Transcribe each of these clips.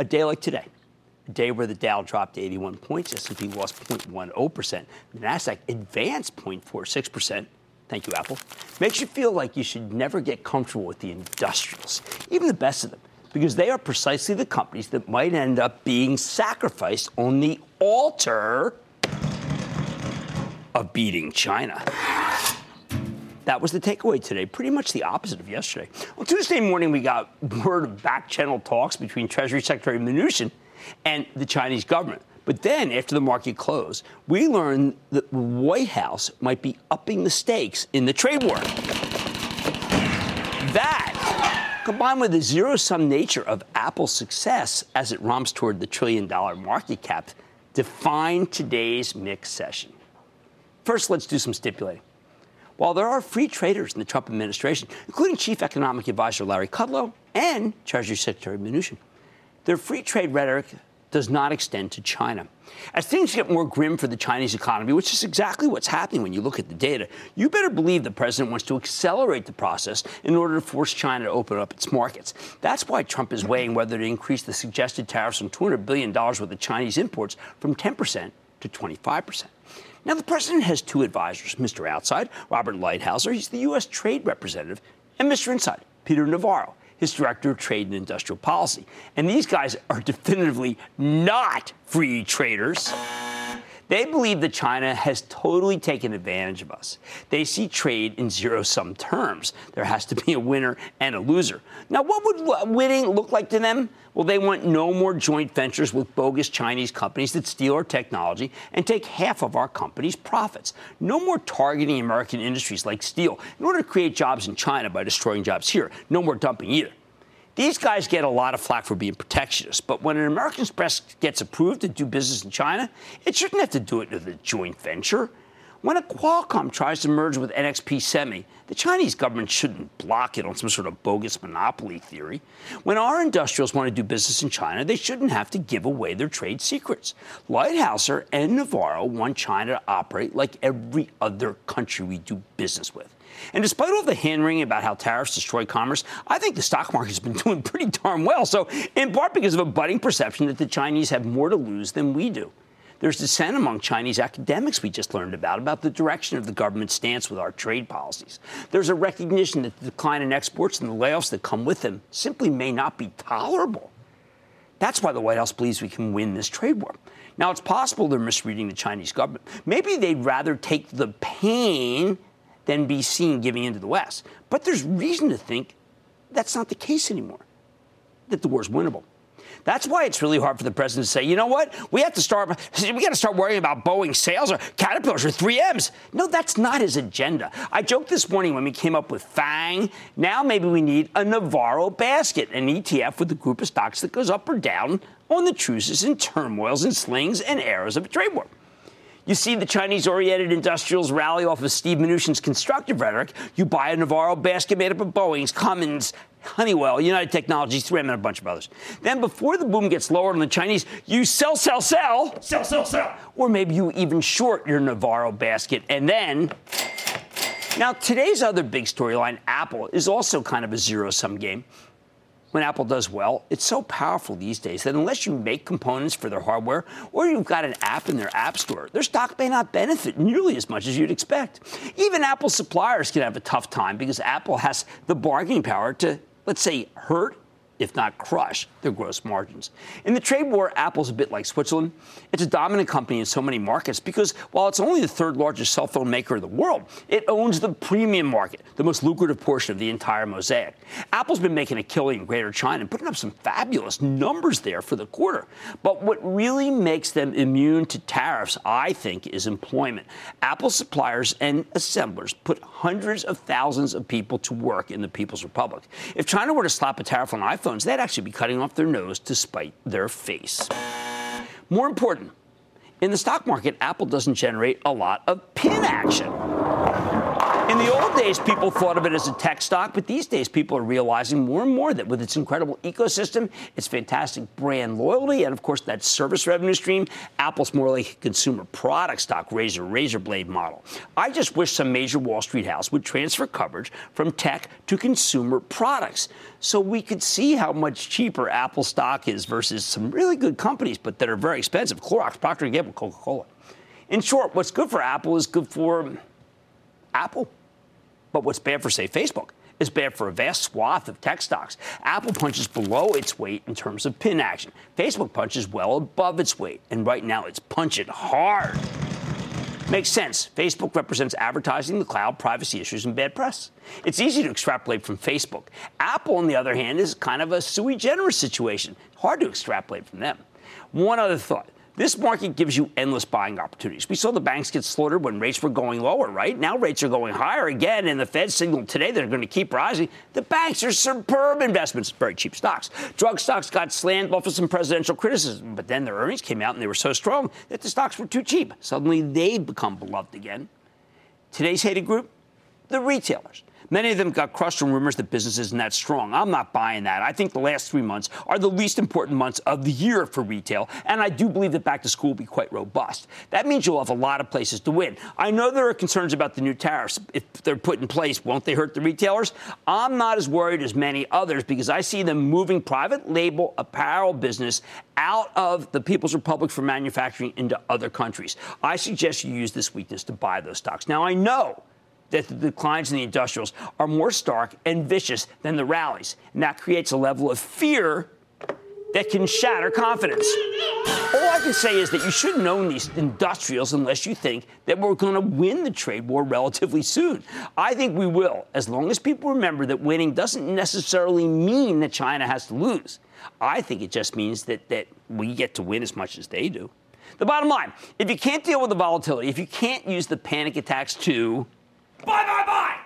A day like today, a day where the Dow dropped 81 points, S&P lost 0.10%, the Nasdaq advanced 0.46%. Thank you, Apple. Makes you feel like you should never get comfortable with the industrials, even the best of them, because they are precisely the companies that might end up being sacrificed on the altar of beating China. That was the takeaway today, pretty much the opposite of yesterday. On Tuesday morning, we got word of back channel talks between Treasury Secretary Mnuchin and the Chinese government. But then, after the market closed, we learned that the White House might be upping the stakes in the trade war. That, combined with the zero sum nature of Apple's success as it romps toward the trillion dollar market cap, define today's mixed session. First, let's do some stipulating. While there are free traders in the Trump administration, including Chief Economic Advisor Larry Kudlow and Treasury Secretary Mnuchin, their free trade rhetoric does not extend to China. As things get more grim for the Chinese economy, which is exactly what's happening when you look at the data, you better believe the president wants to accelerate the process in order to force China to open up its markets. That's why Trump is weighing whether to increase the suggested tariffs on $200 billion worth of Chinese imports from 10% to 25%. Now, the president has two advisors Mr. Outside, Robert Lighthizer, he's the U.S. Trade Representative, and Mr. Inside, Peter Navarro, his Director of Trade and Industrial Policy. And these guys are definitively not free traders. They believe that China has totally taken advantage of us. They see trade in zero sum terms. There has to be a winner and a loser. Now, what would winning look like to them? Well, they want no more joint ventures with bogus Chinese companies that steal our technology and take half of our company's profits. No more targeting American industries like steel in order to create jobs in China by destroying jobs here. No more dumping either. These guys get a lot of flack for being protectionist, but when an American Express gets approved to do business in China, it shouldn't have to do it with a joint venture. When a Qualcomm tries to merge with NXP Semi, the Chinese government shouldn't block it on some sort of bogus monopoly theory. When our industrials want to do business in China, they shouldn't have to give away their trade secrets. Lighthizer and Navarro want China to operate like every other country we do business with. And despite all the hand wringing about how tariffs destroy commerce, I think the stock market has been doing pretty darn well. So, in part because of a budding perception that the Chinese have more to lose than we do. There's dissent among Chinese academics we just learned about, about the direction of the government's stance with our trade policies. There's a recognition that the decline in exports and the layoffs that come with them simply may not be tolerable. That's why the White House believes we can win this trade war. Now, it's possible they're misreading the Chinese government. Maybe they'd rather take the pain than be seen giving in to the West. But there's reason to think that's not the case anymore, that the war's winnable. That's why it's really hard for the president to say, you know what, we have to start, we got to start worrying about Boeing sales or Caterpillars or 3Ms. No, that's not his agenda. I joked this morning when we came up with FANG. Now maybe we need a Navarro basket, an ETF with a group of stocks that goes up or down on the truces and turmoils and slings and arrows of a trade war. You see the Chinese oriented industrials rally off of Steve Mnuchin's constructive rhetoric. You buy a Navarro basket made up of Boeing's, Cummins, Honeywell, United Technologies, 3M, and a bunch of others. Then, before the boom gets lowered on the Chinese, you sell, sell, sell, sell, sell, sell. Or maybe you even short your Navarro basket. And then, now today's other big storyline, Apple, is also kind of a zero sum game when Apple does well, it's so powerful these days that unless you make components for their hardware or you've got an app in their app store, their stock may not benefit nearly as much as you'd expect. Even Apple suppliers can have a tough time because Apple has the bargaining power to, let's say, hurt if not crush, their gross margins. In the trade war, Apple's a bit like Switzerland. It's a dominant company in so many markets because while it's only the third largest cell phone maker in the world, it owns the premium market, the most lucrative portion of the entire mosaic. Apple's been making a killing in Greater China and putting up some fabulous numbers there for the quarter. But what really makes them immune to tariffs, I think, is employment. Apple suppliers and assemblers put hundreds of thousands of people to work in the People's Republic. If China were to slap a tariff on iPhone, iPhones, they'd actually be cutting off their nose to spite their face. More important, in the stock market, Apple doesn't generate a lot of pin action. In the old days, people thought of it as a tech stock, but these days, people are realizing more and more that with its incredible ecosystem, its fantastic brand loyalty, and of course, that service revenue stream, Apple's more like a consumer product stock, razor, razor blade model. I just wish some major Wall Street house would transfer coverage from tech to consumer products so we could see how much cheaper Apple stock is versus some really good companies, but that are very expensive Clorox, Procter & Gamble, Coca Cola. In short, what's good for Apple is good for Apple. But what's bad for, say, Facebook is bad for a vast swath of tech stocks. Apple punches below its weight in terms of pin action. Facebook punches well above its weight, and right now it's punching hard. Makes sense. Facebook represents advertising, the cloud, privacy issues, and bad press. It's easy to extrapolate from Facebook. Apple, on the other hand, is kind of a sui generis situation. Hard to extrapolate from them. One other thought. This market gives you endless buying opportunities. We saw the banks get slaughtered when rates were going lower, right? Now rates are going higher again, and the Fed signaled today they're going to keep rising. The banks are superb investments, very cheap stocks. Drug stocks got slammed off of some presidential criticism, but then their earnings came out and they were so strong that the stocks were too cheap. Suddenly they've become beloved again. Today's hated group, the retailers. Many of them got crushed from rumors that business isn't that strong. I'm not buying that. I think the last three months are the least important months of the year for retail, and I do believe that back to school will be quite robust. That means you'll have a lot of places to win. I know there are concerns about the new tariffs. If they're put in place, won't they hurt the retailers? I'm not as worried as many others because I see them moving private label apparel business out of the People's Republic for manufacturing into other countries. I suggest you use this weakness to buy those stocks. Now, I know that the declines in the industrials are more stark and vicious than the rallies. And that creates a level of fear that can shatter confidence. All I can say is that you shouldn't own these industrials unless you think that we're going to win the trade war relatively soon. I think we will, as long as people remember that winning doesn't necessarily mean that China has to lose. I think it just means that, that we get to win as much as they do. The bottom line if you can't deal with the volatility, if you can't use the panic attacks to Buy, buy, buy!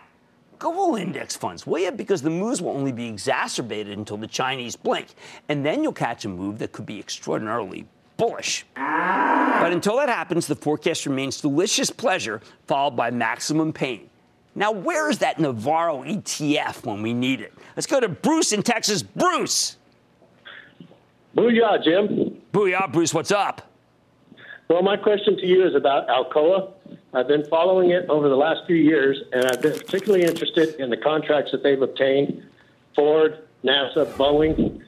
Go all index funds, will you? Because the moves will only be exacerbated until the Chinese blink. And then you'll catch a move that could be extraordinarily bullish. But until that happens, the forecast remains delicious pleasure followed by maximum pain. Now, where is that Navarro ETF when we need it? Let's go to Bruce in Texas. Bruce! Booyah, Jim. Booyah, Bruce. What's up? Well, my question to you is about Alcoa. I've been following it over the last few years, and I've been particularly interested in the contracts that they've obtained Ford, NASA, Boeing,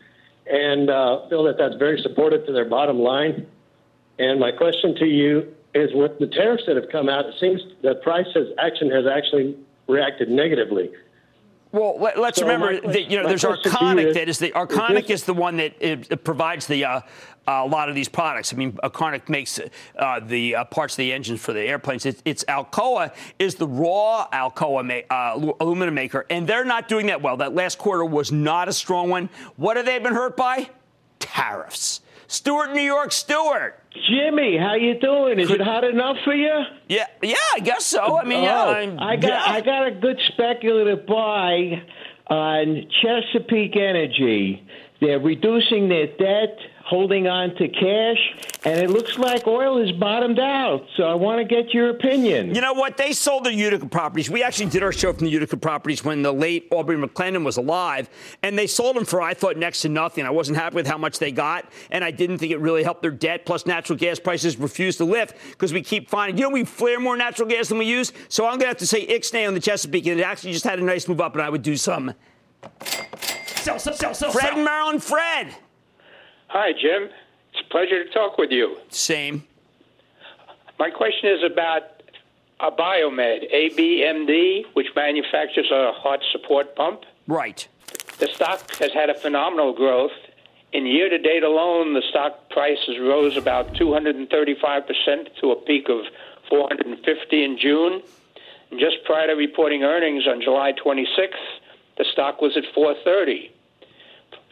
and uh, feel that that's very supportive to their bottom line. And my question to you is with the tariffs that have come out, it seems the price has, action has actually reacted negatively. Well, let, us so remember that you know there's Arconic is, that is the Arconic is, is, the one that it, provides the uh, uh, a lot of these products. I mean, Arconic makes uh, the uh, parts of the engines for the airplanes. It's, it's Alcoa is the raw Alcoa ma- uh, aluminum maker, and they're not doing that well. That last quarter was not a strong one. What have they been hurt by? Tariffs. Stuart, New York, Stuart. Jimmy, how you doing? Is Could, it hot enough for you? Yeah, yeah, I guess so. I mean, yeah, oh, I'm, I got yeah. I got a good speculative buy on Chesapeake Energy. They're reducing their debt holding on to cash, and it looks like oil is bottomed out. So I want to get your opinion. You know what? They sold the Utica properties. We actually did our show from the Utica properties when the late Aubrey McClendon was alive, and they sold them for, I thought, next to nothing. I wasn't happy with how much they got, and I didn't think it really helped their debt. Plus, natural gas prices refuse to lift because we keep finding, you know, we flare more natural gas than we use. So I'm going to have to say Ixnay on the Chesapeake, and it actually just had a nice move up, and I would do some. Sell, sell, sell, sell, Fred sell. Maryland, Fred. Hi, Jim. It's a pleasure to talk with you. Same. My question is about Abiomed, ABMD, which manufactures a heart support pump. Right. The stock has had a phenomenal growth. In year to date alone, the stock prices rose about 235% to a peak of 450 in June. And just prior to reporting earnings on July 26th, the stock was at 430.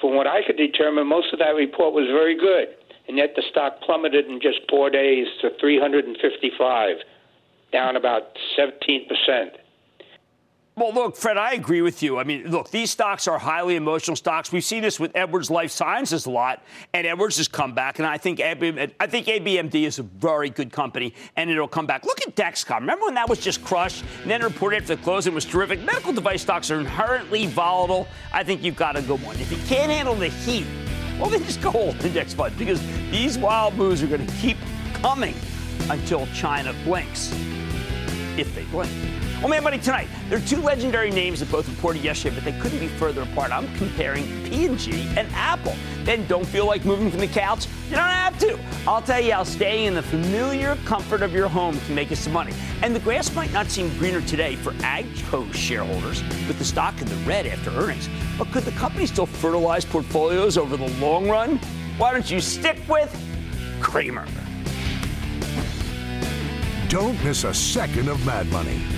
From what I could determine, most of that report was very good, and yet the stock plummeted in just four days to 355, down about 17 percent. Well, look, Fred, I agree with you. I mean, look, these stocks are highly emotional stocks. We've seen this with Edwards Life Sciences a lot, and Edwards has come back. And I think I think ABMD is a very good company, and it'll come back. Look at Dexcom. Remember when that was just crushed, and then reported after the closing was terrific. Medical device stocks are inherently volatile. I think you've got a good one. If you can't handle the heat, well, then just go hold index fund because these wild moves are going to keep coming until China blinks, if they blink. Oh, man, Money tonight. There are two legendary names that both reported yesterday, but they couldn't be further apart. I'm comparing P&G and Apple. Then don't feel like moving from the couch? You don't have to. I'll tell you how staying in the familiar comfort of your home can make you some money. And the grass might not seem greener today for AGCO shareholders with the stock in the red after earnings. But could the company still fertilize portfolios over the long run? Why don't you stick with Cramer? Don't miss a second of Mad Money.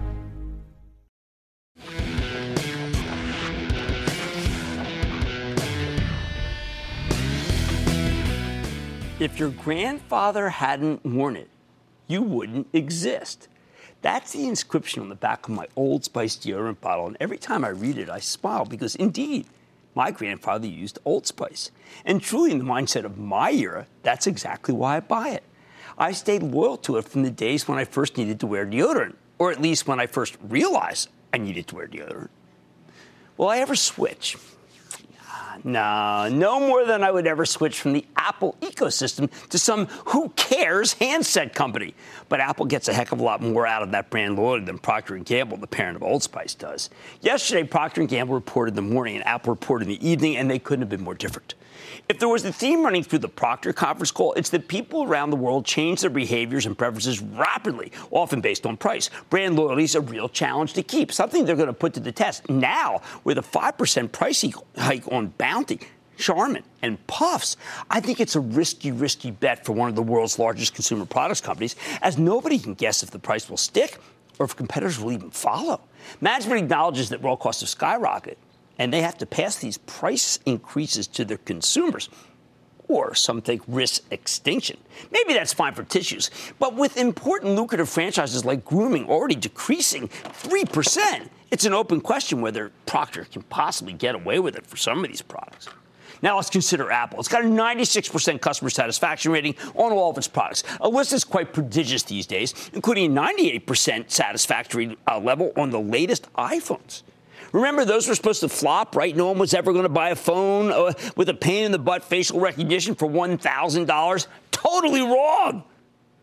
If your grandfather hadn't worn it, you wouldn't exist. That's the inscription on the back of my Old Spice deodorant bottle, and every time I read it, I smile because indeed, my grandfather used Old Spice. And truly, in the mindset of my era, that's exactly why I buy it. I stayed loyal to it from the days when I first needed to wear deodorant, or at least when I first realized I needed to wear deodorant. Will I ever switch? No, no more than I would ever switch from the Apple ecosystem to some who cares handset company. But Apple gets a heck of a lot more out of that brand loyalty than Procter & Gamble, the parent of Old Spice, does. Yesterday, Procter & Gamble reported in the morning and Apple reported in the evening, and they couldn't have been more different. If there was a theme running through the Procter conference call, it's that people around the world change their behaviors and preferences rapidly, often based on price. Brand loyalty is a real challenge to keep, something they're going to put to the test now with a 5% price hike on Bounty. Charmin and Puffs. I think it's a risky, risky bet for one of the world's largest consumer products companies, as nobody can guess if the price will stick or if competitors will even follow. Management acknowledges that raw costs have skyrocketed and they have to pass these price increases to their consumers. Or some think risk extinction. Maybe that's fine for tissues, but with important lucrative franchises like grooming already decreasing 3%, it's an open question whether Procter can possibly get away with it for some of these products. Now let's consider Apple. It's got a 96% customer satisfaction rating on all of its products. A list is quite prodigious these days, including a 98% satisfactory uh, level on the latest iPhones. Remember, those were supposed to flop, right? No one was ever going to buy a phone uh, with a pain in the butt facial recognition for $1,000. Totally wrong.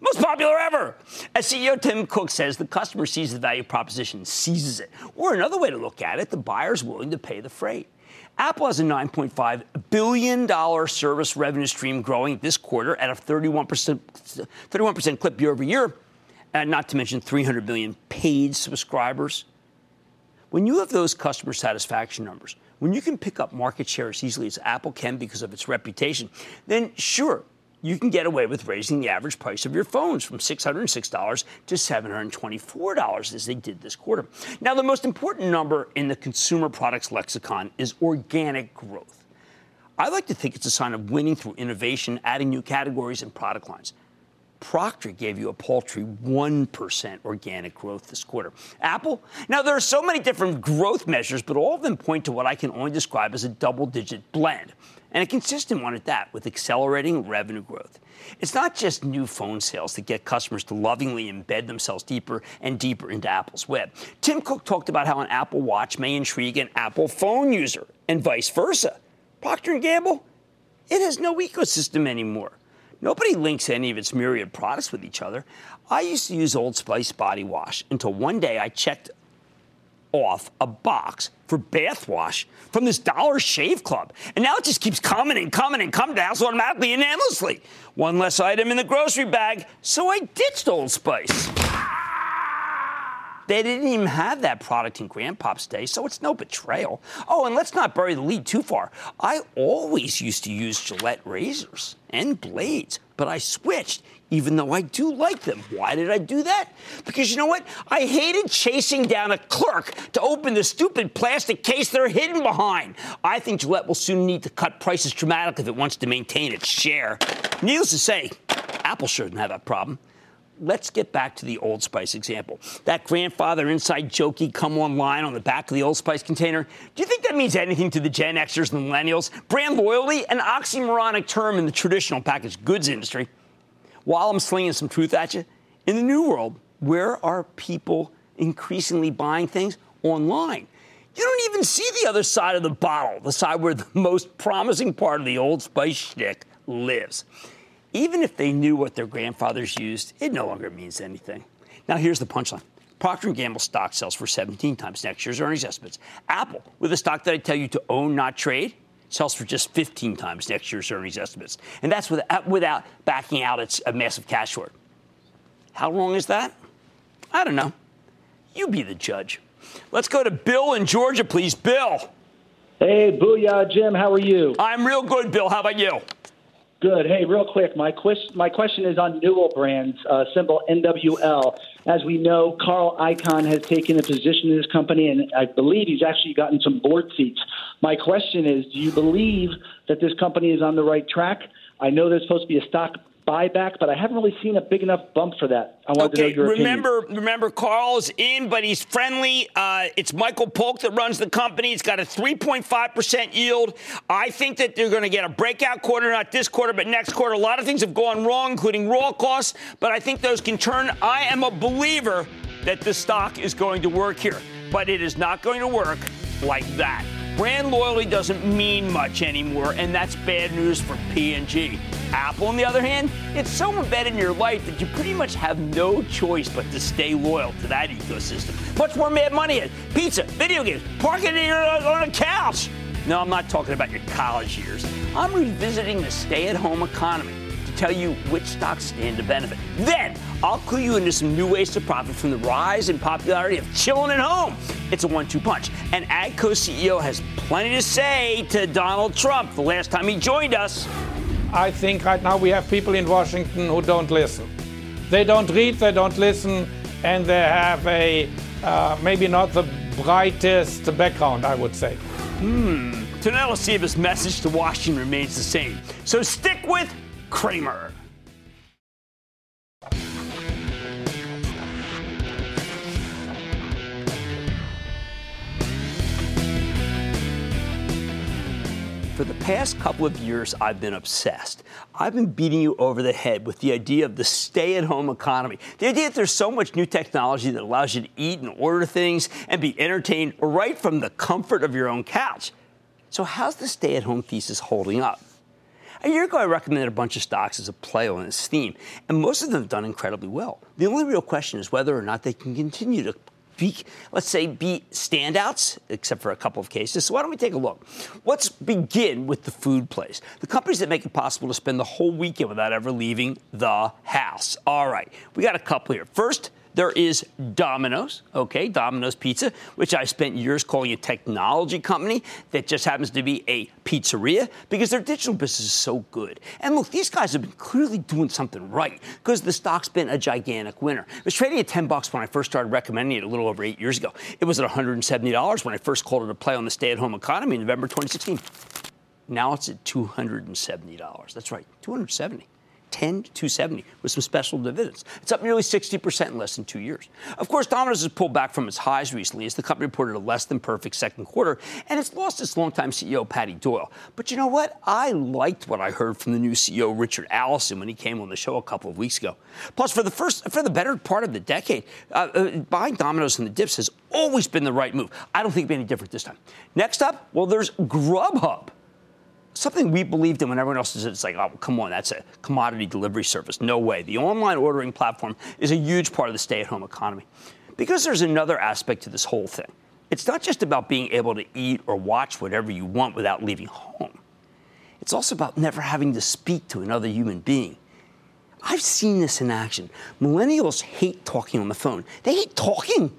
Most popular ever. As CEO Tim Cook says, the customer sees the value proposition, seizes it. Or another way to look at it, the buyer's willing to pay the freight. Apple has a $9.5 billion service revenue stream growing this quarter at a 31%, 31% clip year over year, and not to mention 300 million paid subscribers. When you have those customer satisfaction numbers, when you can pick up market share as easily as Apple can because of its reputation, then sure, you can get away with raising the average price of your phones from $606 to $724 as they did this quarter. Now, the most important number in the consumer products lexicon is organic growth. I like to think it's a sign of winning through innovation, adding new categories and product lines. Procter gave you a paltry 1% organic growth this quarter. Apple, now there are so many different growth measures, but all of them point to what I can only describe as a double digit blend, and a consistent one at that, with accelerating revenue growth. It's not just new phone sales that get customers to lovingly embed themselves deeper and deeper into Apple's web. Tim Cook talked about how an Apple Watch may intrigue an Apple phone user, and vice versa. Procter & Gamble, it has no ecosystem anymore. Nobody links any of its myriad products with each other. I used to use Old Spice body wash until one day I checked off a box for bath wash from this Dollar Shave Club. And now it just keeps coming and coming and coming to house automatically and endlessly. One less item in the grocery bag, so I ditched Old Spice. They didn't even have that product in Grandpop's day, so it's no betrayal. Oh, and let's not bury the lead too far. I always used to use Gillette razors and blades, but I switched even though I do like them. Why did I do that? Because you know what? I hated chasing down a clerk to open the stupid plastic case they're hidden behind. I think Gillette will soon need to cut prices dramatically if it wants to maintain its share. Needless to say, Apple shouldn't have that problem let's get back to the Old Spice example. That grandfather inside jokey come online on the back of the Old Spice container. Do you think that means anything to the Gen Xers and the millennials? Brand loyalty, an oxymoronic term in the traditional packaged goods industry. While I'm slinging some truth at you, in the new world, where are people increasingly buying things? Online. You don't even see the other side of the bottle, the side where the most promising part of the Old Spice shtick lives. Even if they knew what their grandfathers used, it no longer means anything. Now here's the punchline. Procter & Gamble stock sells for 17 times next year's earnings estimates. Apple, with a stock that I tell you to own, not trade, sells for just 15 times next year's earnings estimates. And that's without, uh, without backing out its a massive cash short. How wrong is that? I don't know. You be the judge. Let's go to Bill in Georgia, please. Bill. Hey, booyah, Jim. How are you? I'm real good, Bill. How about you? Good. Hey, real quick, my quest, my question is on Newell Brands, uh, symbol NWL. As we know, Carl Icahn has taken a position in this company, and I believe he's actually gotten some board seats. My question is, do you believe that this company is on the right track? I know there's supposed to be a stock buyback, but I haven't really seen a big enough bump for that. I wanted okay, to know your remember, opinion. remember, Carl's in, but he's friendly. Uh, it's Michael Polk that runs the company. It's got a 3.5% yield. I think that they're going to get a breakout quarter, not this quarter, but next quarter. A lot of things have gone wrong, including raw costs, but I think those can turn. I am a believer that the stock is going to work here, but it is not going to work like that. Brand loyalty doesn't mean much anymore, and that's bad news for P&G. Apple, on the other hand, it's so embedded in your life that you pretty much have no choice but to stay loyal to that ecosystem. Much more mad money in pizza, video games, parking on a couch. No, I'm not talking about your college years. I'm revisiting the stay-at-home economy tell you which stocks stand to benefit. Then I'll clue you into some new ways to profit from the rise in popularity of chilling at home. It's a one-two punch. And AGCO CEO has plenty to say to Donald Trump the last time he joined us. I think right now we have people in Washington who don't listen. They don't read, they don't listen, and they have a uh, maybe not the brightest background, I would say. Hmm. Now let's see if his message to Washington remains the same. So stick with Cramer. For the past couple of years, I've been obsessed. I've been beating you over the head with the idea of the stay at home economy. The idea that there's so much new technology that allows you to eat and order things and be entertained right from the comfort of your own couch. So, how's the stay at home thesis holding up? A year ago, I recommended a bunch of stocks as a play on this theme, and most of them have done incredibly well. The only real question is whether or not they can continue to be, let's say, be standouts, except for a couple of cases. So why don't we take a look? Let's begin with the food place, the companies that make it possible to spend the whole weekend without ever leaving the house. All right, we got a couple here. First, there is Domino's, okay, Domino's Pizza, which I spent years calling a technology company that just happens to be a pizzeria because their digital business is so good. And look, these guys have been clearly doing something right because the stock's been a gigantic winner. It was trading at 10 bucks when I first started recommending it a little over eight years ago. It was at $170 when I first called it a play on the stay-at-home economy in November 2016. Now it's at $270. That's right, 270. 210 to 270 with some special dividends. It's up nearly 60% in less than two years. Of course, Domino's has pulled back from its highs recently as the company reported a less than perfect second quarter, and it's lost its longtime CEO, Patty Doyle. But you know what? I liked what I heard from the new CEO, Richard Allison, when he came on the show a couple of weeks ago. Plus, for the first, for the better part of the decade, uh, uh, buying Domino's in the dips has always been the right move. I don't think it'll be any different this time. Next up, well, there's Grubhub something we believed in when everyone else is it's like, oh, come on, that's a commodity delivery service. No way. The online ordering platform is a huge part of the stay at home economy. Because there's another aspect to this whole thing. It's not just about being able to eat or watch whatever you want without leaving home. It's also about never having to speak to another human being. I've seen this in action. Millennials hate talking on the phone. They hate talking.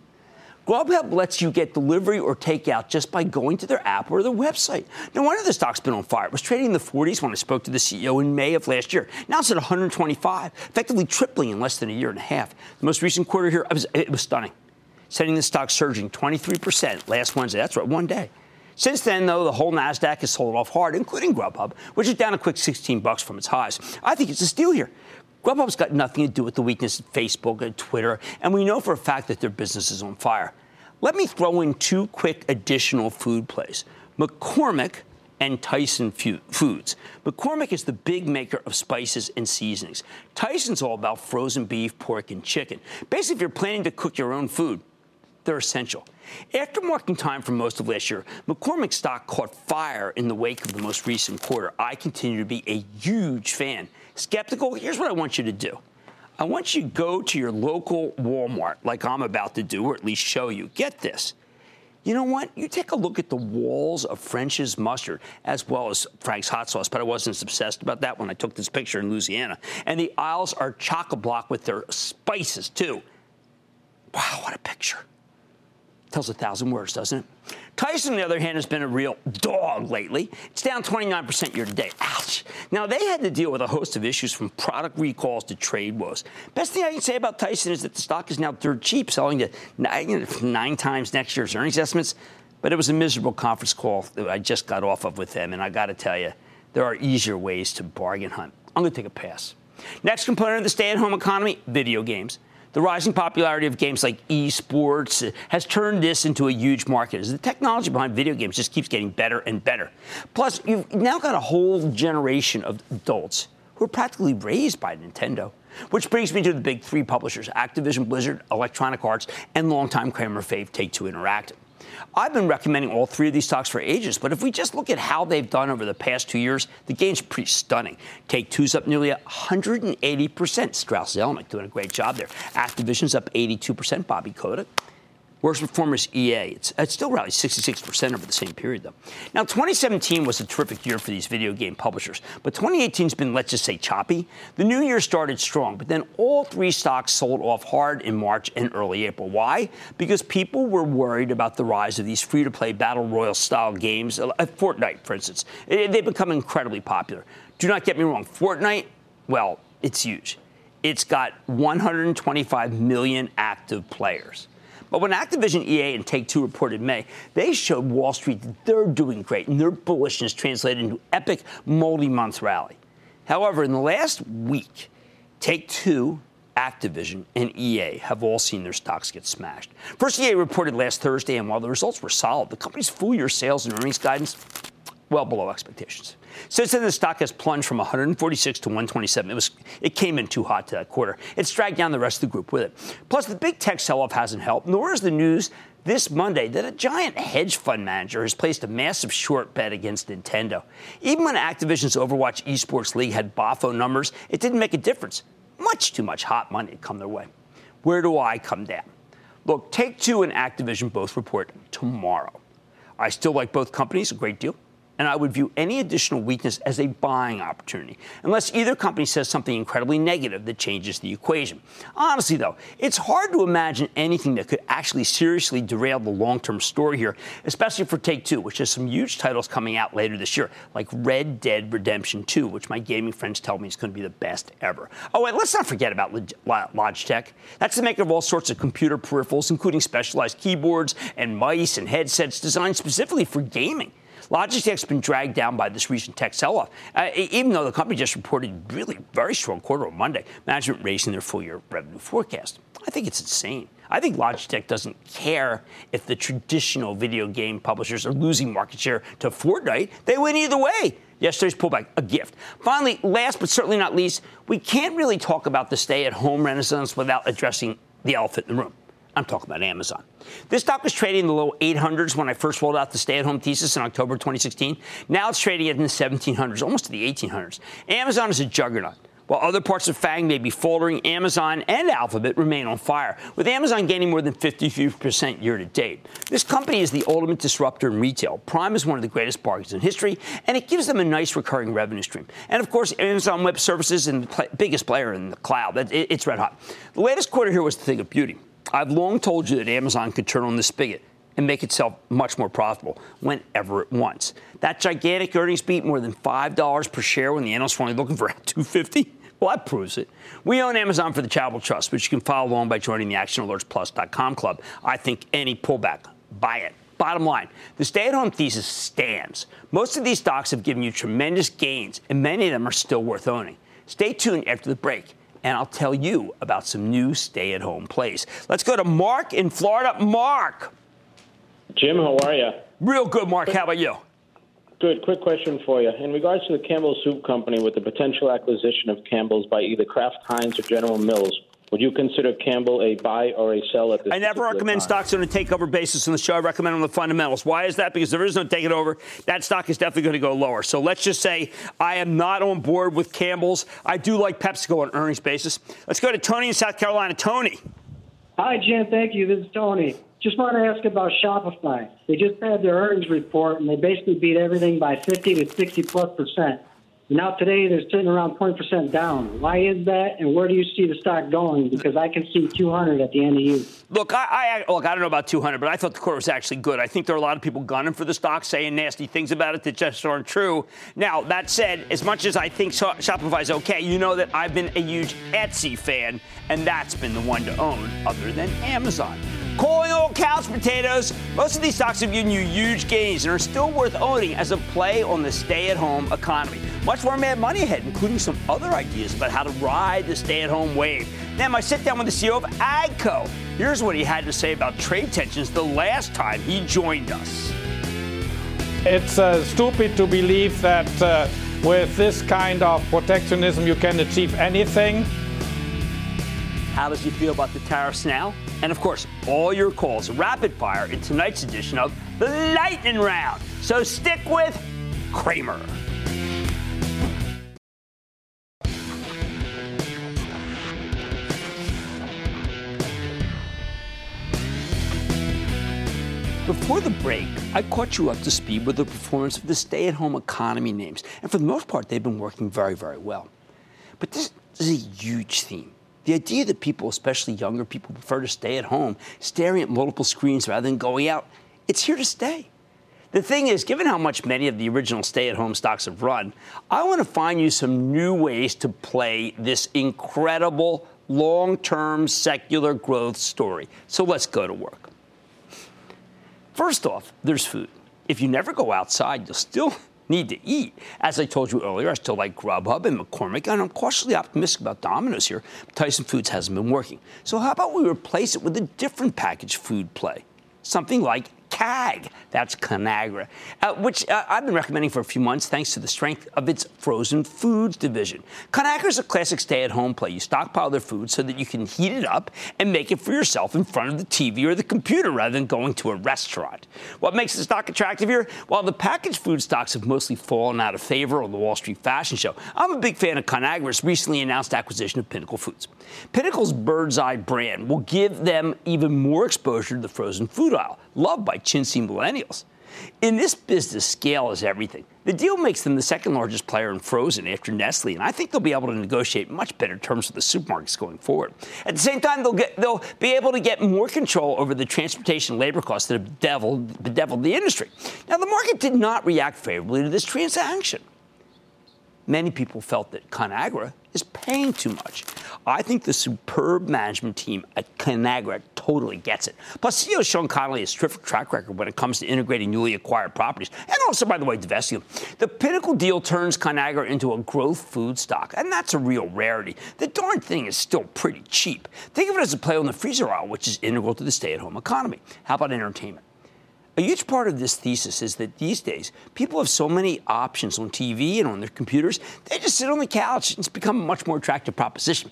Grubhub lets you get delivery or takeout just by going to their app or their website. No wonder the stock's been on fire. It was trading in the 40s when I spoke to the CEO in May of last year. Now it's at 125, effectively tripling in less than a year and a half. The most recent quarter here, it was, stunning, setting the stock surging 23% last Wednesday. That's right, one day. Since then, though, the whole Nasdaq has sold off hard, including Grubhub, which is down a quick 16 bucks from its highs. I think it's a steal here. Grubhub's got nothing to do with the weakness of Facebook and Twitter, and we know for a fact that their business is on fire. Let me throw in two quick additional food plays McCormick and Tyson Foods. McCormick is the big maker of spices and seasonings. Tyson's all about frozen beef, pork, and chicken. Basically, if you're planning to cook your own food, they're essential. After marking time for most of last year, McCormick stock caught fire in the wake of the most recent quarter. I continue to be a huge fan. Skeptical? Here's what I want you to do. I want you to go to your local Walmart, like I'm about to do, or at least show you. Get this. You know what? You take a look at the walls of French's mustard as well as Frank's hot sauce, but I wasn't as obsessed about that when I took this picture in Louisiana. And the aisles are chock a block with their spices, too. Wow, what a picture. Tells a thousand words, doesn't it? Tyson, on the other hand, has been a real dog lately. It's down 29% year to date. Ouch. Now, they had to deal with a host of issues from product recalls to trade woes. Best thing I can say about Tyson is that the stock is now dirt cheap, selling to nine, nine times next year's earnings estimates. But it was a miserable conference call that I just got off of with them, and I got to tell you, there are easier ways to bargain hunt. I'm going to take a pass. Next component of the stay at home economy video games. The rising popularity of games like esports has turned this into a huge market as the technology behind video games just keeps getting better and better. Plus, you've now got a whole generation of adults who are practically raised by Nintendo. Which brings me to the big three publishers Activision Blizzard, Electronic Arts, and longtime Cramer fave Take Two Interactive. I've been recommending all three of these stocks for ages, but if we just look at how they've done over the past two years, the gain's pretty stunning. Take Two's up nearly 180%. Strauss Zelnick doing a great job there. Activision's up 82%. Bobby Kotick Worst performer is EA. It's, it's still rallied 66% over the same period, though. Now, 2017 was a terrific year for these video game publishers, but 2018 has been, let's just say, choppy. The new year started strong, but then all three stocks sold off hard in March and early April. Why? Because people were worried about the rise of these free to play battle royale style games, uh, Fortnite, for instance. They've become incredibly popular. Do not get me wrong, Fortnite, well, it's huge. It's got 125 million active players. But when Activision, EA, and Take Two reported May, they showed Wall Street that they're doing great and their bullishness translated into epic multi-month rally. However, in the last week, Take Two, Activision, and EA have all seen their stocks get smashed. First, EA reported last Thursday, and while the results were solid, the company's full year sales and earnings guidance well below expectations. Since then, the stock has plunged from 146 to 127. It was it came in too hot to that quarter. It's dragged down the rest of the group with it. Plus, the big tech sell-off hasn't helped, nor is the news this Monday that a giant hedge fund manager has placed a massive short bet against Nintendo. Even when Activision's Overwatch Esports League had BAFO numbers, it didn't make a difference. Much too much hot money had come their way. Where do I come down? Look, Take Two and Activision both report tomorrow. I still like both companies a great deal and I would view any additional weakness as a buying opportunity, unless either company says something incredibly negative that changes the equation. Honestly, though, it's hard to imagine anything that could actually seriously derail the long term story here, especially for Take Two, which has some huge titles coming out later this year, like Red Dead Redemption 2, which my gaming friends tell me is going to be the best ever. Oh, and let's not forget about Logitech. That's the maker of all sorts of computer peripherals, including specialized keyboards and mice and headsets designed specifically for gaming. Logitech's been dragged down by this recent tech sell-off, uh, even though the company just reported really very strong quarter on Monday. Management raising their full-year revenue forecast. I think it's insane. I think Logitech doesn't care if the traditional video game publishers are losing market share to Fortnite. They win either way. Yesterday's pullback, a gift. Finally, last but certainly not least, we can't really talk about the stay at home renaissance without addressing the elephant in the room. I'm talking about Amazon. This stock was trading in the low 800s when I first rolled out the stay at home thesis in October 2016. Now it's trading in the 1700s, almost to the 1800s. Amazon is a juggernaut. While other parts of FANG may be faltering, Amazon and Alphabet remain on fire, with Amazon gaining more than 53% year to date. This company is the ultimate disruptor in retail. Prime is one of the greatest bargains in history, and it gives them a nice recurring revenue stream. And of course, Amazon Web Services is the biggest player in the cloud. It's red hot. The latest quarter here was the thing of beauty. I've long told you that Amazon could turn on the spigot and make itself much more profitable whenever it wants. That gigantic earnings beat more than $5 per share when the analysts were only looking for 250 well, that proves it. We own Amazon for the Charitable Trust, which you can follow along by joining the ActionAlertsPlus.com club. I think any pullback, buy it. Bottom line, the stay at home thesis stands. Most of these stocks have given you tremendous gains, and many of them are still worth owning. Stay tuned after the break, and I'll tell you about some new stay at home plays. Let's go to Mark in Florida. Mark. Jim, how are you? Real good, Mark. How about you? Good. Quick question for you. In regards to the Campbell Soup Company with the potential acquisition of Campbell's by either Kraft Heinz or General Mills, would you consider Campbell a buy or a sell at this? I never recommend time? stocks on a takeover basis on the show. I recommend on the fundamentals. Why is that? Because there is no takeover. That stock is definitely going to go lower. So let's just say I am not on board with Campbell's. I do like PepsiCo on earnings basis. Let's go to Tony in South Carolina. Tony. Hi, Jim. Thank you. This is Tony. Just want to ask about Shopify. They just had their earnings report, and they basically beat everything by 50 to 60 plus percent. Now today they're sitting around 20% down. Why is that, and where do you see the stock going? Because I can see 200 at the end of you. Look, I, I look. I don't know about 200, but I thought the quarter was actually good. I think there are a lot of people gunning for the stock, saying nasty things about it that just aren't true. Now that said, as much as I think Shopify is okay, you know that I've been a huge Etsy fan, and that's been the one to own, other than Amazon. Calling all couch potatoes, most of these stocks have given you huge gains and are still worth owning as a play on the stay at home economy. Much more mad money ahead, including some other ideas about how to ride the stay at home wave. Then I sit down with the CEO of AGCO. Here's what he had to say about trade tensions the last time he joined us. It's uh, stupid to believe that uh, with this kind of protectionism you can achieve anything. How does he feel about the tariffs now? And of course, all your calls rapid fire in tonight's edition of the Lightning Round. So stick with Cramer. Before the break, I caught you up to speed with the performance of the stay at home economy names. And for the most part, they've been working very, very well. But this is a huge theme. The idea that people, especially younger people, prefer to stay at home, staring at multiple screens rather than going out, it's here to stay. The thing is, given how much many of the original stay at home stocks have run, I want to find you some new ways to play this incredible long term secular growth story. So let's go to work. First off, there's food. If you never go outside, you'll still need to eat. As I told you earlier, I still like Grubhub and McCormick, and I'm cautiously optimistic about Domino's here. Tyson Foods hasn't been working. So how about we replace it with a different packaged food play? Something like CAG. That's Conagra, uh, which uh, I've been recommending for a few months thanks to the strength of its frozen foods division. Conagra is a classic stay at home play. You stockpile their food so that you can heat it up and make it for yourself in front of the TV or the computer rather than going to a restaurant. What makes the stock attractive here? While the packaged food stocks have mostly fallen out of favor on the Wall Street fashion show, I'm a big fan of Conagra's recently announced acquisition of Pinnacle Foods. Pinnacle's Birds Eye brand will give them even more exposure to the frozen food aisle, loved by chintzy millennials. In this business, scale is everything. The deal makes them the second largest player in frozen after Nestle, and I think they'll be able to negotiate much better terms with the supermarkets going forward. At the same time, they'll, get, they'll be able to get more control over the transportation labor costs that have bedeviled, bedeviled the industry. Now, the market did not react favorably to this transaction. Many people felt that ConAgra is paying too much. I think the superb management team at ConAgra totally gets it. Plus, CEO Sean Connolly has terrific track record when it comes to integrating newly acquired properties, and also, by the way, divesting them. The Pinnacle deal turns ConAgra into a growth food stock, and that's a real rarity. The darn thing is still pretty cheap. Think of it as a play on the freezer aisle, which is integral to the stay-at-home economy. How about entertainment? A huge part of this thesis is that these days people have so many options on TV and on their computers, they just sit on the couch. And it's become a much more attractive proposition.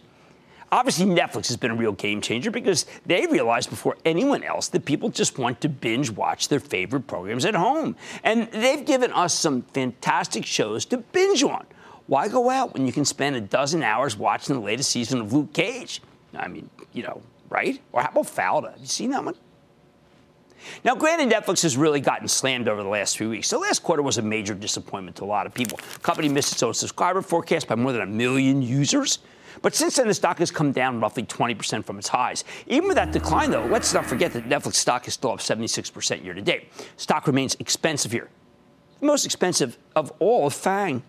Obviously, Netflix has been a real game changer because they realized before anyone else that people just want to binge watch their favorite programs at home. And they've given us some fantastic shows to binge on. Why go out when you can spend a dozen hours watching the latest season of Luke Cage? I mean, you know, right? Or how about Fauda? Have you seen that one? Now, granted, Netflix has really gotten slammed over the last few weeks. So last quarter was a major disappointment to a lot of people. The company missed its own subscriber forecast by more than a million users. But since then, the stock has come down roughly 20% from its highs. Even with that decline, though, let's not forget that Netflix stock is still up 76% year to date. Stock remains expensive here. The most expensive of all, FANG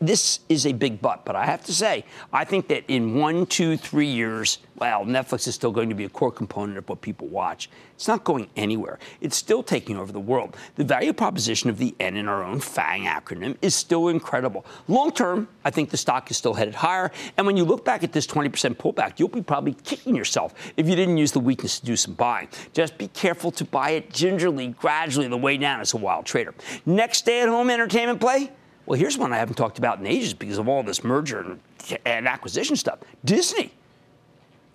this is a big but, but I have to say, I think that in one, two, three years, well, Netflix is still going to be a core component of what people watch. It's not going anywhere. It's still taking over the world. The value proposition of the N in our own FANG acronym is still incredible. Long term, I think the stock is still headed higher. And when you look back at this 20% pullback, you'll be probably kicking yourself if you didn't use the weakness to do some buying. Just be careful to buy it gingerly, gradually, the way down as a wild trader. Next stay at home entertainment play well, here's one I haven't talked about in ages because of all this merger and, and acquisition stuff Disney.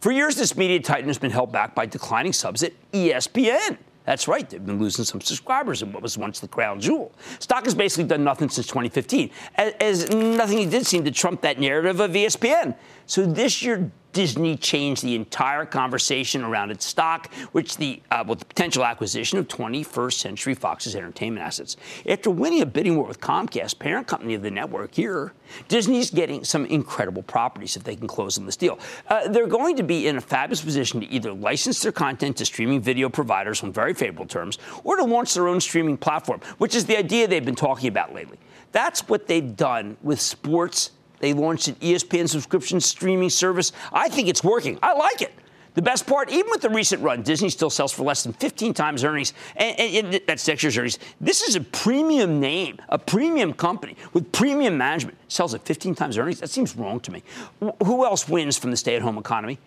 For years, this media titan has been held back by declining subs at ESPN. That's right, they've been losing some subscribers in what was once the crown jewel. Stock has basically done nothing since 2015, as, as nothing did seem to trump that narrative of ESPN. So this year, Disney changed the entire conversation around its stock, which the uh, with the potential acquisition of 21st Century Fox's entertainment assets. After winning a bidding war with Comcast, parent company of the network here, Disney's getting some incredible properties if they can close on this deal. Uh, they're going to be in a fabulous position to either license their content to streaming video providers on very favorable terms, or to launch their own streaming platform, which is the idea they've been talking about lately. That's what they've done with sports they launched an ESPN subscription streaming service. I think it's working. I like it. The best part, even with the recent run, Disney still sells for less than 15 times earnings. And, and, and that's next year's earnings. This is a premium name, a premium company with premium management. Sells at 15 times earnings? That seems wrong to me. Who else wins from the stay at home economy?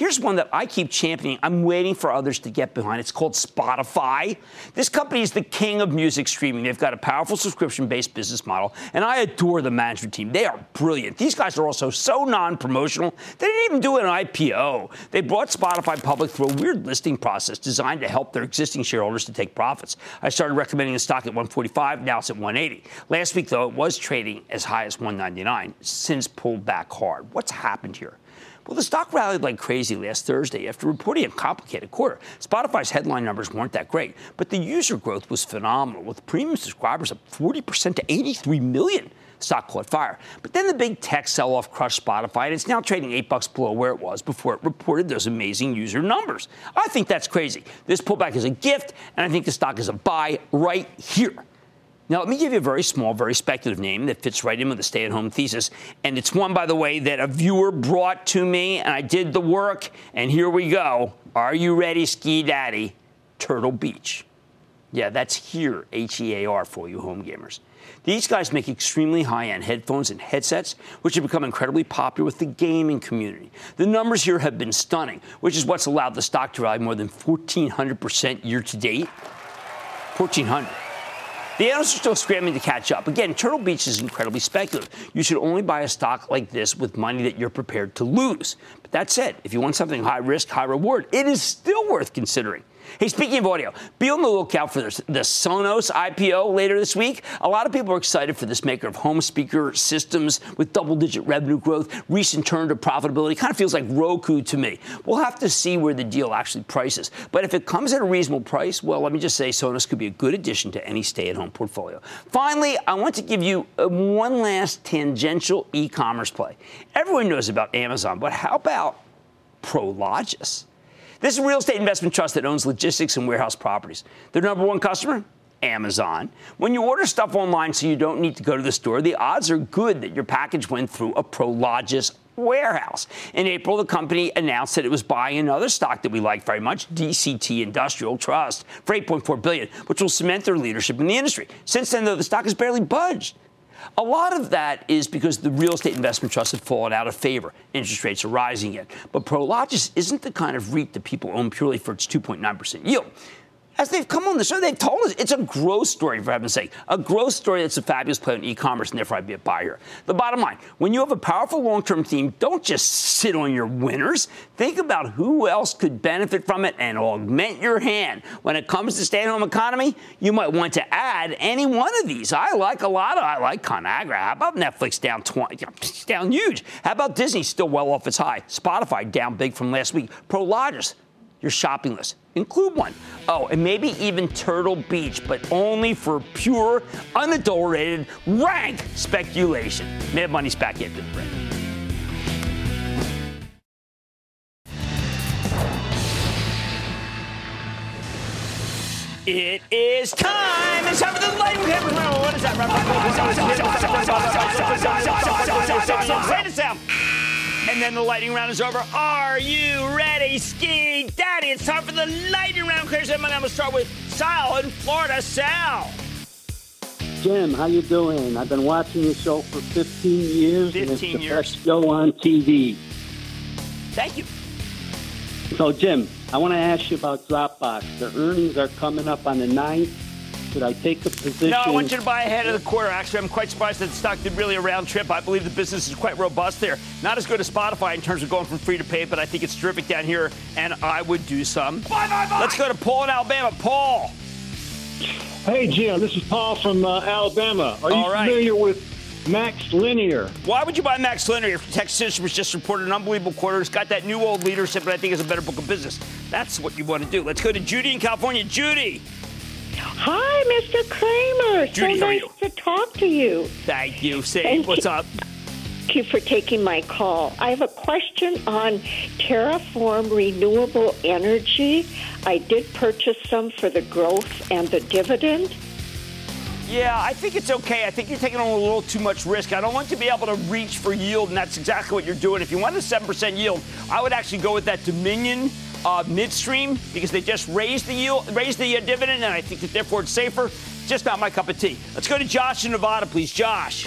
Here's one that I keep championing. I'm waiting for others to get behind. It's called Spotify. This company is the king of music streaming. They've got a powerful subscription based business model, and I adore the management team. They are brilliant. These guys are also so non promotional. They didn't even do an IPO. They brought Spotify public through a weird listing process designed to help their existing shareholders to take profits. I started recommending the stock at 145. Now it's at 180. Last week, though, it was trading as high as 199, since pulled back hard. What's happened here? Well, the stock rallied like crazy last Thursday after reporting a complicated quarter. Spotify's headline numbers weren't that great, but the user growth was phenomenal, with premium subscribers up 40% to 83 million. Stock caught fire. But then the big tech sell off crushed Spotify, and it's now trading eight bucks below where it was before it reported those amazing user numbers. I think that's crazy. This pullback is a gift, and I think the stock is a buy right here. Now, let me give you a very small, very speculative name that fits right in with the stay at home thesis. And it's one, by the way, that a viewer brought to me, and I did the work. And here we go. Are you ready, Ski Daddy? Turtle Beach. Yeah, that's here, H E A R, for you home gamers. These guys make extremely high end headphones and headsets, which have become incredibly popular with the gaming community. The numbers here have been stunning, which is what's allowed the stock to rally more than 1,400% year to date. 1,400. The analysts are still scrambling to catch up. Again, Turtle Beach is incredibly speculative. You should only buy a stock like this with money that you're prepared to lose. But that said, if you want something high risk, high reward, it is still worth considering. Hey, speaking of audio, be on the lookout for the Sonos IPO later this week. A lot of people are excited for this maker of home speaker systems with double digit revenue growth, recent turn to profitability. Kind of feels like Roku to me. We'll have to see where the deal actually prices. But if it comes at a reasonable price, well, let me just say Sonos could be a good addition to any stay at home portfolio. Finally, I want to give you uh, one last tangential e commerce play. Everyone knows about Amazon, but how about Prologis? This is a real estate investment trust that owns logistics and warehouse properties. Their number one customer? Amazon. When you order stuff online so you don't need to go to the store, the odds are good that your package went through a Prologis warehouse. In April, the company announced that it was buying another stock that we like very much, DCT Industrial Trust, for 8.4 billion, which will cement their leadership in the industry. Since then, though, the stock has barely budged. A lot of that is because the real estate investment trusts have fallen out of favor. Interest rates are rising yet. But Prologis isn't the kind of REIT that people own purely for its 2.9% yield as they've come on the show, they've told us it's a growth story, for heaven's sake. A growth story that's a fabulous play on e commerce, and therefore I'd be a buyer. The bottom line when you have a powerful long term theme, don't just sit on your winners. Think about who else could benefit from it and augment your hand. When it comes to stay at home economy, you might want to add any one of these. I like a lot of, I like ConAgra. How about Netflix down 20, down huge? How about Disney still well off its high? Spotify down big from last week. Prologis, your shopping list. Include one. Oh, and maybe even Turtle Beach, but only for pure, unadulterated, rank speculation. Mad Money's back into the break. It is time. It's time for the lightning round. What is that? And then the lightning round is over. Are you ready, Ski Daddy? It's time for the lightning round. Here's I'm going to start with Sal in Florida. Sal. Jim, how you doing? I've been watching your show for 15 years. 15 and it's the years. best show on TV. Thank you. So, Jim, I want to ask you about Dropbox. The earnings are coming up on the 9th. Should I take a position? No, I want you to buy ahead of the quarter. Actually, I'm quite surprised that the stock did really a round trip. I believe the business is quite robust there. Not as good as Spotify in terms of going from free to pay, but I think it's terrific down here, and I would do some. Bye, bye, bye. Let's go to Paul in Alabama. Paul. Hey, Jim, this is Paul from uh, Alabama. Are you All right. familiar with MaxLinear? Why would you buy MaxLinear if Texas was just reported an unbelievable quarter? It's got that new old leadership, and I think it's a better book of business. That's what you want to do. Let's go to Judy in California. Judy. Hi, Mr. Cramer. Judy, so nice to talk to you. Thank you. Say, Thank what's you. up? Thank you for taking my call. I have a question on Terraform Renewable Energy. I did purchase some for the growth and the dividend. Yeah, I think it's okay. I think you're taking on a little too much risk. I don't want to be able to reach for yield, and that's exactly what you're doing. If you want a 7% yield, I would actually go with that Dominion uh, midstream because they just raised the yield, raised the uh, dividend, and I think that therefore it's safer. Just not my cup of tea. Let's go to Josh in Nevada, please. Josh.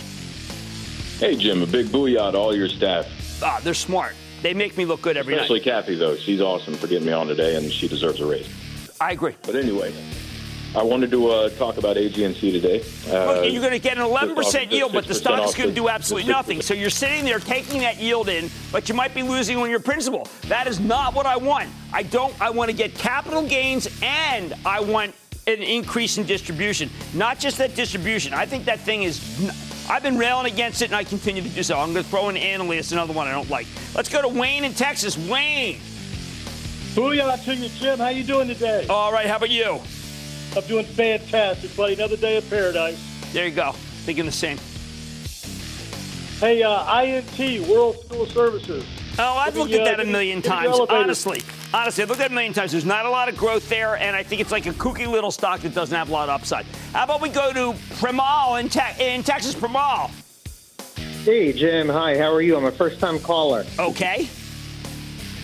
Hey, Jim, a big booyah to all your staff. Ah, they're smart. They make me look good every Especially night. Kathy, though. She's awesome for getting me on today, and she deserves a raise. I agree. But anyway, I wanted to uh, talk about AGNC today. Uh, Look, you're going to get an 11% yield, but the just 6% stock is going to do absolutely nothing. So you're sitting there taking that yield in, but you might be losing on your principal. That is not what I want. I don't. I want to get capital gains and I want an increase in distribution, not just that distribution. I think that thing is. I've been railing against it, and I continue to do so. I'm going to throw in Annaly, another one I don't like. Let's go to Wayne in Texas. Wayne. Booyah to you, Jim. How you doing today? All right. How about you? I'm doing fantastic, buddy. Another day of paradise. There you go. Thinking the same. Hey, uh, INT, World Fuel Services. Oh, I've Give looked me, at uh, that a million give me the times. Honestly, honestly, I've looked at it a million times. There's not a lot of growth there, and I think it's like a kooky little stock that doesn't have a lot of upside. How about we go to Primal in, te- in Texas? Primal. Hey, Jim. Hi, how are you? I'm a first time caller. Okay.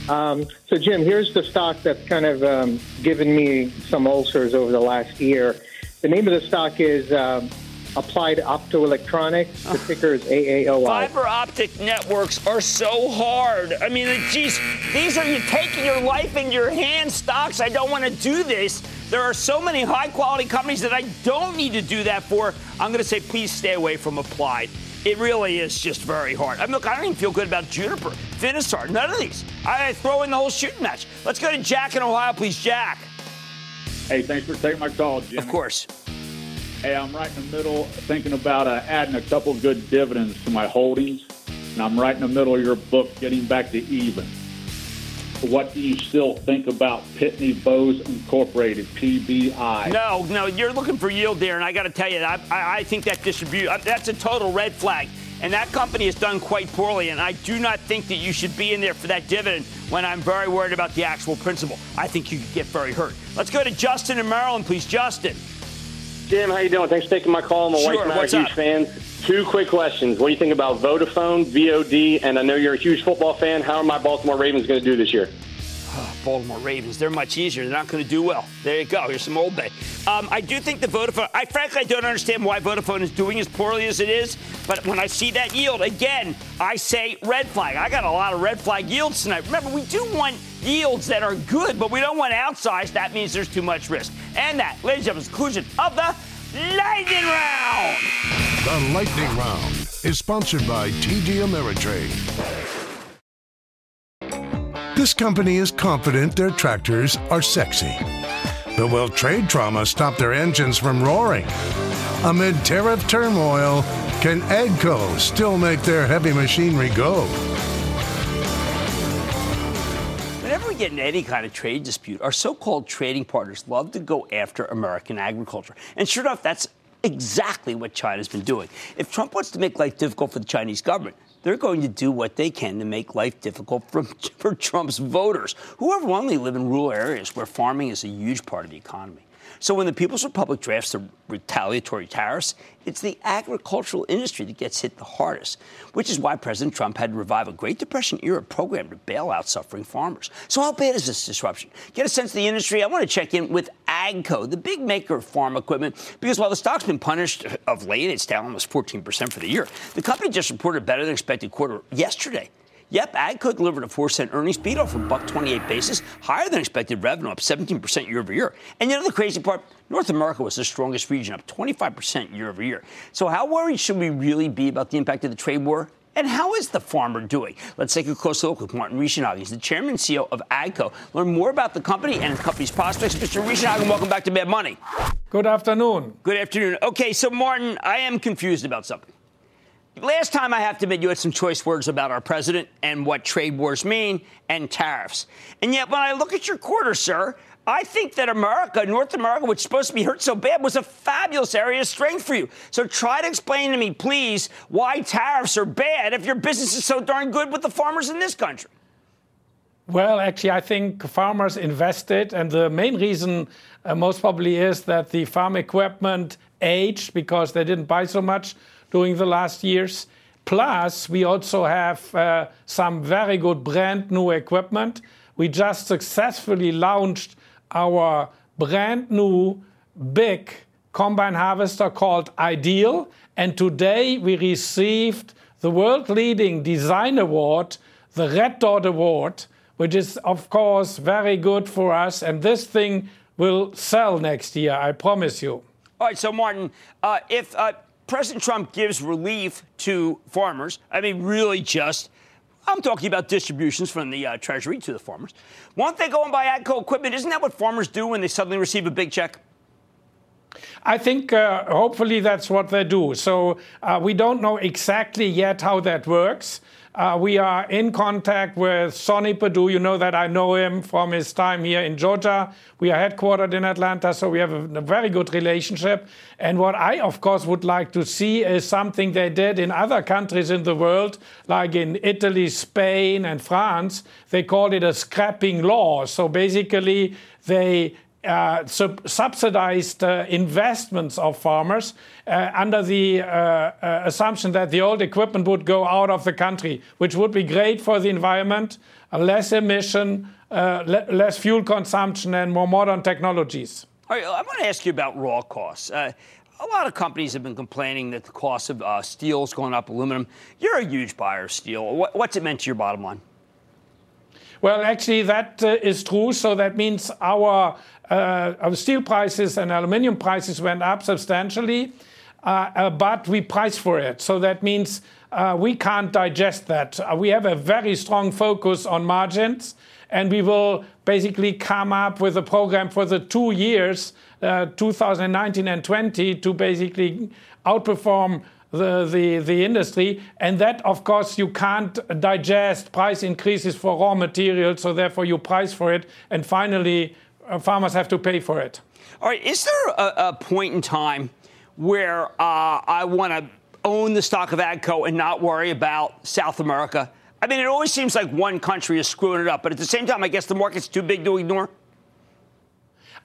Um, so, Jim, here's the stock that's kind of um, given me some ulcers over the last year. The name of the stock is um, Applied Optoelectronics. The ticker is AAOI. Fiber optic networks are so hard. I mean, geez, these are you taking your life in your hand stocks. I don't want to do this. There are so many high quality companies that I don't need to do that for. I'm going to say, please stay away from Applied. It really is just very hard. I mean, look, I don't even feel good about Juniper, Finisar, none of these. I throw in the whole shooting match. Let's go to Jack in Ohio, please. Jack. Hey, thanks for taking my call, Jim. Of course. Hey, I'm right in the middle thinking about uh, adding a couple good dividends to my holdings, and I'm right in the middle of your book, getting back to even. What do you still think about Pitney Bowes Incorporated, PBI? No, no, you're looking for yield there, and I got to tell you, I, I, think that distribute uh, that's a total red flag. And that company has done quite poorly, and I do not think that you should be in there for that dividend when I'm very worried about the actual principal. I think you could get very hurt. Let's go to Justin in Maryland, please. Justin. Jim, how you doing? Thanks for taking my call. My Sure, wife and I are huge up? fans. Two quick questions. What do you think about Vodafone, VOD, and I know you're a huge football fan. How are my Baltimore Ravens going to do this year? Baltimore Ravens. They're much easier. They're not going to do well. There you go. Here's some old bay. Um, I do think the Vodafone. I frankly I don't understand why Vodafone is doing as poorly as it is. But when I see that yield again, I say red flag. I got a lot of red flag yields tonight. Remember, we do want yields that are good, but we don't want outsized. That means there's too much risk. And that, ladies and gentlemen, conclusion of the lightning round. The Lightning Round is sponsored by TD Ameritrade. This company is confident their tractors are sexy. But will trade trauma stop their engines from roaring? Amid tariff turmoil, can AGCO still make their heavy machinery go? Get in any kind of trade dispute, our so called trading partners love to go after American agriculture. And sure enough, that's exactly what China's been doing. If Trump wants to make life difficult for the Chinese government, they're going to do what they can to make life difficult for, for Trump's voters, who overwhelmingly live in rural areas where farming is a huge part of the economy. So when the People's Republic drafts the retaliatory tariffs, it's the agricultural industry that gets hit the hardest, which is why President Trump had to revive a Great Depression era program to bail out suffering farmers. So how bad is this disruption? Get a sense of the industry. I want to check in with Agco, the big maker of farm equipment, because while the stock's been punished of late, it's down almost 14% for the year. The company just reported better than expected quarter yesterday. Yep, Agco delivered a 4 cent earnings beat off a buck 28 basis, higher than expected revenue, up 17% year over year. And you know the crazy part? North America was the strongest region, up 25% year over year. So, how worried should we really be about the impact of the trade war? And how is the farmer doing? Let's take a closer look with Martin Richenhagen. He's the chairman and CEO of Agco. Learn more about the company and the company's prospects. Mr. Richenhagen, welcome back to Mad Money. Good afternoon. Good afternoon. Okay, so Martin, I am confused about something. Last time, I have to admit, you had some choice words about our president and what trade wars mean and tariffs. And yet, when I look at your quarter, sir, I think that America, North America, which is supposed to be hurt so bad, was a fabulous area of strength for you. So try to explain to me, please, why tariffs are bad if your business is so darn good with the farmers in this country. Well, actually, I think farmers invested, and the main reason uh, most probably is that the farm equipment aged because they didn't buy so much during the last years. Plus, we also have uh, some very good brand new equipment. We just successfully launched our brand new big combine harvester called Ideal, and today we received the world leading design award, the Red Dot Award, which is, of course, very good for us. And this thing will sell next year, I promise you. All right, so Martin, uh, if uh, President Trump gives relief to farmers, I mean, really just, I'm talking about distributions from the uh, Treasury to the farmers. Won't they go and buy AGCO equipment? Isn't that what farmers do when they suddenly receive a big check? I think uh, hopefully that's what they do. So uh, we don't know exactly yet how that works. Uh, we are in contact with Sonny Perdue. You know that I know him from his time here in Georgia. We are headquartered in Atlanta, so we have a, a, very good relationship. And what I, of course, would like to see is something they did in other countries in the world, like in Italy, Spain, and France. They called it a scrapping law. So basically, they uh, sub- subsidized uh, investments of farmers uh, under the uh, uh, assumption that the old equipment would go out of the country, which would be great for the environment, less emission, le- less fuel consumption, and more modern technologies. All right, I want to ask you about raw costs. a lot of companies have been complaining that the cost of steel is going up, aluminum. You're a huge buyer of steel. What, what's it meant to your bottom line? Well, actually, that uh, is true. So that means our, uh, steel prices and aluminium prices went up substantially, uh, but we price for it. So that means we can't digest that. we have a very strong focus on margins, and we will basically come up with a program for the two years, 2019 and 20, to basically outperform the, the, the industry. And that, of course, you can't digest price increases for raw materials, so therefore you price for it. And finally, uh, farmers have to pay for it. All right, is there a, a point in time where uh, I want to own the stock of AGCO and not worry about South America? I mean, it always seems like one country is screwing it up, but at the same time, I guess the market's too big to ignore.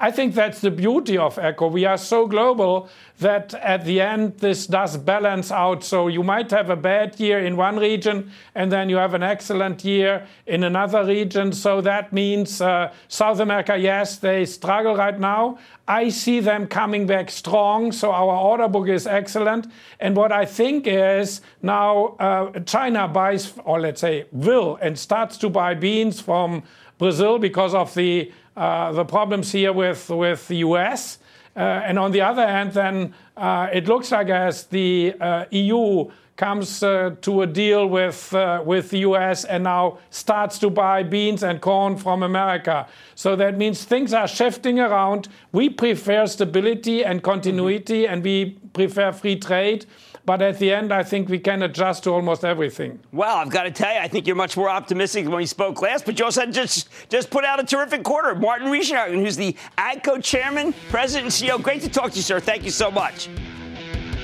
I think that's the beauty of AGCO. We are so global that at the end this does balance out. So you might have a bad year in one region and then you have an excellent year in another region. So that means uh, South America, yes, they struggle right now. I see them coming back strong. So our order book is excellent. And what I think is now uh, China buys, or let's say will, and starts to buy beans from Brazil because of the uh, the problems here with with the U.S. Uh, and on the other hand, then uh, it looks like as the uh, EU comes uh, to a deal with uh, with the US and now starts to buy beans and corn from America. So that means things are shifting around. We prefer stability and continuity, mm-hmm. and we prefer free trade. But at the end, I think we can adjust to almost everything. Well, I've got to tell you, I think you're much more optimistic when we spoke last. But you also just just put out a terrific quarter. Martin Richenhagen, who's the AGCO chairman, president, and CEO. Great to talk to you, sir. Thank you so much.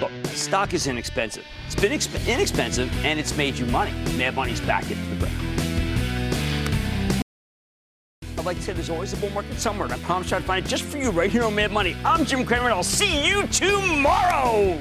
Look, stock is inexpensive. It's been exp- inexpensive, and it's made you money. Mad Money's back into the break. I'd like to say there's always a bull market somewhere, and I promise try to find it just for you right here on Mad Money. I'm Jim Cramer, and I'll see you tomorrow.